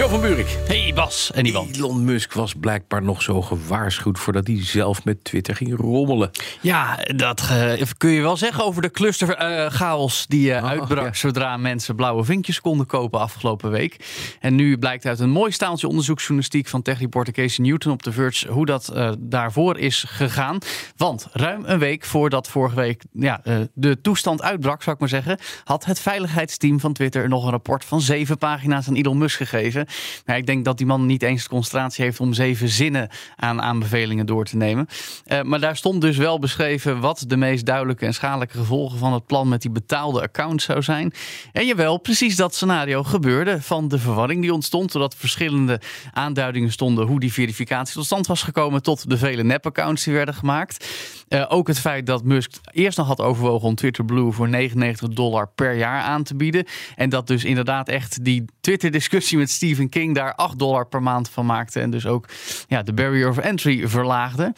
Jo van Buurik. Hey Bas en Iwan. Elon Musk was blijkbaar nog zo gewaarschuwd voordat hij zelf met Twitter ging rommelen. Ja, dat eh, kun je wel zeggen over de clusterchaos die eh, Oh, uitbrak ja. zodra mensen blauwe vinkjes konden kopen afgelopen week. En nu blijkt uit een mooi staaltje onderzoeksjournalistiek van techreporter Casey Newton op The Verge hoe dat eh, daarvoor is gegaan. Want ruim een week voordat vorige week ja, eh, de toestand uitbrak, zou ik maar zeggen, had het veiligheidsteam van Twitter nog een rapport van zeven pagina's aan Elon Musk gegeven. Maar ik denk dat die man niet eens de concentratie heeft om zeven zinnen aan aanbevelingen door te nemen. Eh, maar daar stond dus wel beschreven wat de meest duidelijke en schadelijke gevolgen van het plan met die betaalde accounts zou zijn. En jawel, precies dat scenario gebeurde van de verwarring die ontstond. Doordat verschillende aanduidingen stonden hoe die verificatie tot stand was gekomen. Tot de vele nep-accounts die werden gemaakt. Eh, ook het feit dat Musk eerst nog had overwogen om Twitter Blue voor 99 dollar per jaar aan te bieden. En dat dus inderdaad echt die Twitter-discussie met Stephen King daar 8 dollar per maand van maakte. En dus ook ja, de barrier of entry verlaagde.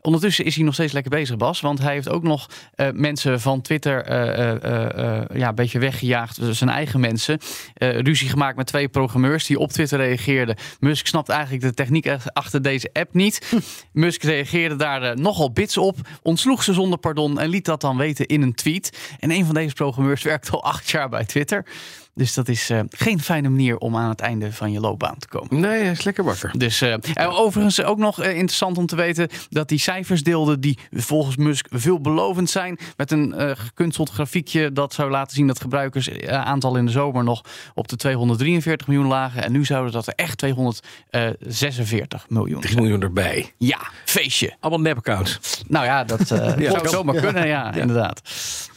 Ondertussen is hij nog steeds lekker bezig, Bas. Want hij heeft ook nog eh, mensen van Twitter eh, eh, ja, een beetje weggejaagd. Dus zijn eigen mensen. Ruzie gemaakt met twee programmeurs die op Twitter reageerden. Musk snapt eigenlijk de techniek achter deze app niet. Musk reageerde daar nogal bits op. Ontsloeg ze zonder pardon en liet dat dan weten in een tweet. En een van deze programmeurs werkt al acht jaar bij Twitter. Dus dat is eh, geen fijne manier om aan het einde van je loopbaan te komen. Nee, hij is lekker wakker. Dus eh, en overigens ook nog eh, interessant om te weten dat die cijfers deelden die volgens Musk veelbelovend zijn. Met een eh, gekunsteld grafiekje dat zou laten zien dat gebruikersaantal in de zomer nog op de 243 miljoen lagen. En nu zouden dat er echt 246 miljoen 3 zijn. miljoen erbij. Ja, feestje. Allemaal nep-accounts. Nou ja, dat Ja, zou zomaar kunnen, ja, inderdaad.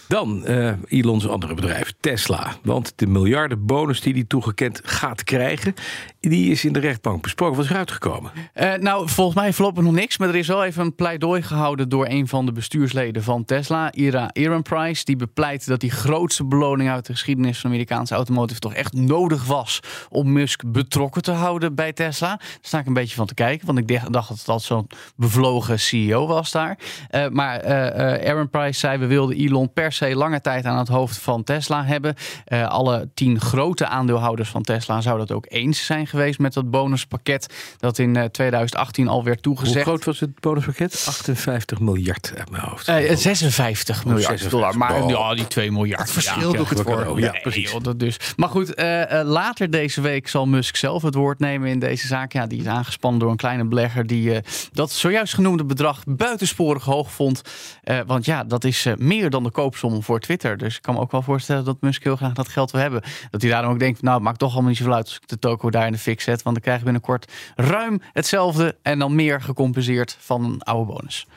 Dan eh Elon's andere bedrijf, Tesla. Want de miljardenbonus die hij toegekend gaat krijgen, die is in de rechtbank besproken. Wat is eruit gekomen? Eh, nou, volgens mij voorlopig nog niks. Maar er is wel even een pleidooi gehouden door een van de bestuursleden van Tesla, Ira Ehrenpreis. Die bepleit dat die grootste beloning uit de geschiedenis van Amerikaanse automotive toch echt nodig was om Musk betrokken te houden bij Tesla. Daar sta ik een beetje van te kijken, want ik dacht dat al zo'n bevlogen CEO was daar. Eh, maar eh Ehrenpreis zei, we wilden Elon per se lange tijd aan het hoofd van Tesla hebben. Eh, alle tien grote aandeelhouders van Tesla zouden het ook eens zijn geweest met dat bonuspakket dat in eh, 2018 al werd Hoe toegezegd. groot was het bonuspakket? 58 miljard uit mijn hoofd. Eh, 56 miljard 56. dollar. Maar Oh. ja, die 2 miljard. Het verschil doe ik het voor. Ja, precies. dat dus. Maar goed, eh, eh, later deze week zal Musk zelf het woord nemen in deze zaak. Ja, die is aangespannen door een kleine belegger die eh, dat zojuist genoemde bedrag buitensporig hoog vond. Eh, want ja, dat is eh, meer dan de koopsom voor Twitter. Dus ik kan me ook wel voorstellen dat Musk heel graag dat geld wil hebben. Dat hij daarom ook denkt, nou, het maakt toch allemaal niet zoveel uit als ik de toko daar in de fik zet. Want dan krijg je binnenkort ruim hetzelfde en dan meer gecompenseerd van een oude bonus.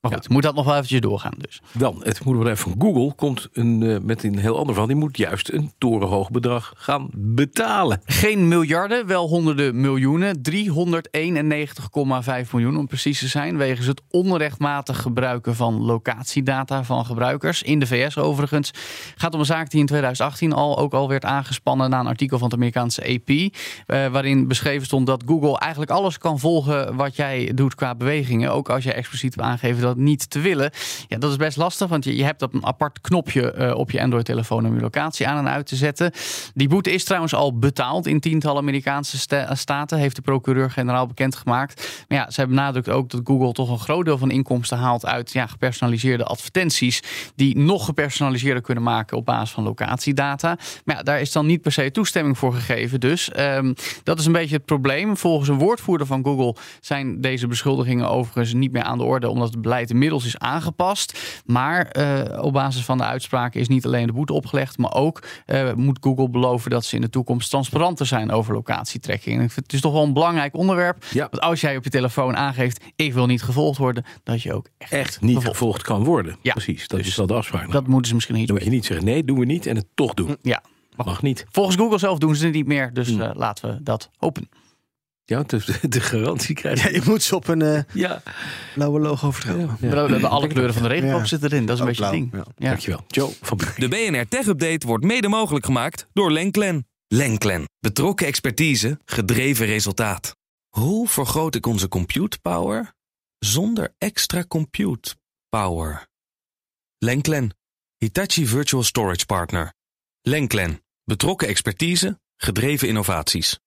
Maar goed, moet dat nog wel eventjes doorgaan dus. Dan, het moederbedrijf van Google komt een, eh, met een heel ander verhaal. Die moet juist een torenhoog bedrag gaan betalen. Geen miljarden, wel honderden miljoenen. 391,5 miljoen om precies te zijn. Wegens het onrechtmatig gebruiken van locatiedata van gebruikers. In de VS overigens. Gaat om een zaak die in 2018 al, ook al werd aangespannen na een artikel van het Amerikaanse AP. eh, waarin beschreven stond dat Google eigenlijk alles kan volgen wat jij doet qua bewegingen. Ook als je expliciet hebt aangegeven dat niet te willen. Ja, dat is best lastig, want je, je hebt op een apart knopje eh, op je Android-telefoon om je locatie aan en uit te zetten. Die boete is trouwens al betaald in tientallen Amerikaanse sta- staten, heeft de procureur-generaal bekendgemaakt. Maar ja, zij benadrukt ook dat Google toch een groot deel van inkomsten haalt uit ja, gepersonaliseerde advertenties, die nog gepersonaliseerder kunnen maken op basis van locatiedata. Maar ja, daar is dan niet per se toestemming voor gegeven. Dus ehm, dat is een beetje het probleem. Volgens een woordvoerder van Google zijn deze beschuldigingen overigens niet meer aan de orde, omdat het inmiddels is aangepast. Maar eh, op basis van de uitspraken is niet alleen de boete opgelegd, maar ook eh, moet Google beloven dat ze in de toekomst transparanter zijn over locatietracking. En ik vind het is toch wel een belangrijk onderwerp. Ja. Want als jij op je telefoon aangeeft, ik wil niet gevolgd worden, dat je ook echt, Echt niet gevolgd gevolgd kan worden. Ja. Precies, dat Dus is wel de afspraak. Dat moeten ze misschien iets Dan moet je niet zeggen, nee, doen we niet. En het toch doen. Ja. Mag niet. Volgens Google zelf doen ze het niet meer, dus Hmm. eh, laten we dat hopen. Ja, dus de, de garantie krijgen. Ja, je moet ze op een uh, ja. blauwe logo vertrouwen. Hebben alle kleuren van de regenboog zitten erin. Dat is een beetje het ding. Dankjewel. Joe van De BNR Tech Update wordt mede mogelijk gemaakt door Lenklen. Lenklen. Betrokken expertise, gedreven resultaat. Hoe vergroot ik onze compute power zonder extra compute power? Lenklen. Hitachi Virtual Storage Partner. Lenklen. Betrokken expertise, gedreven innovaties.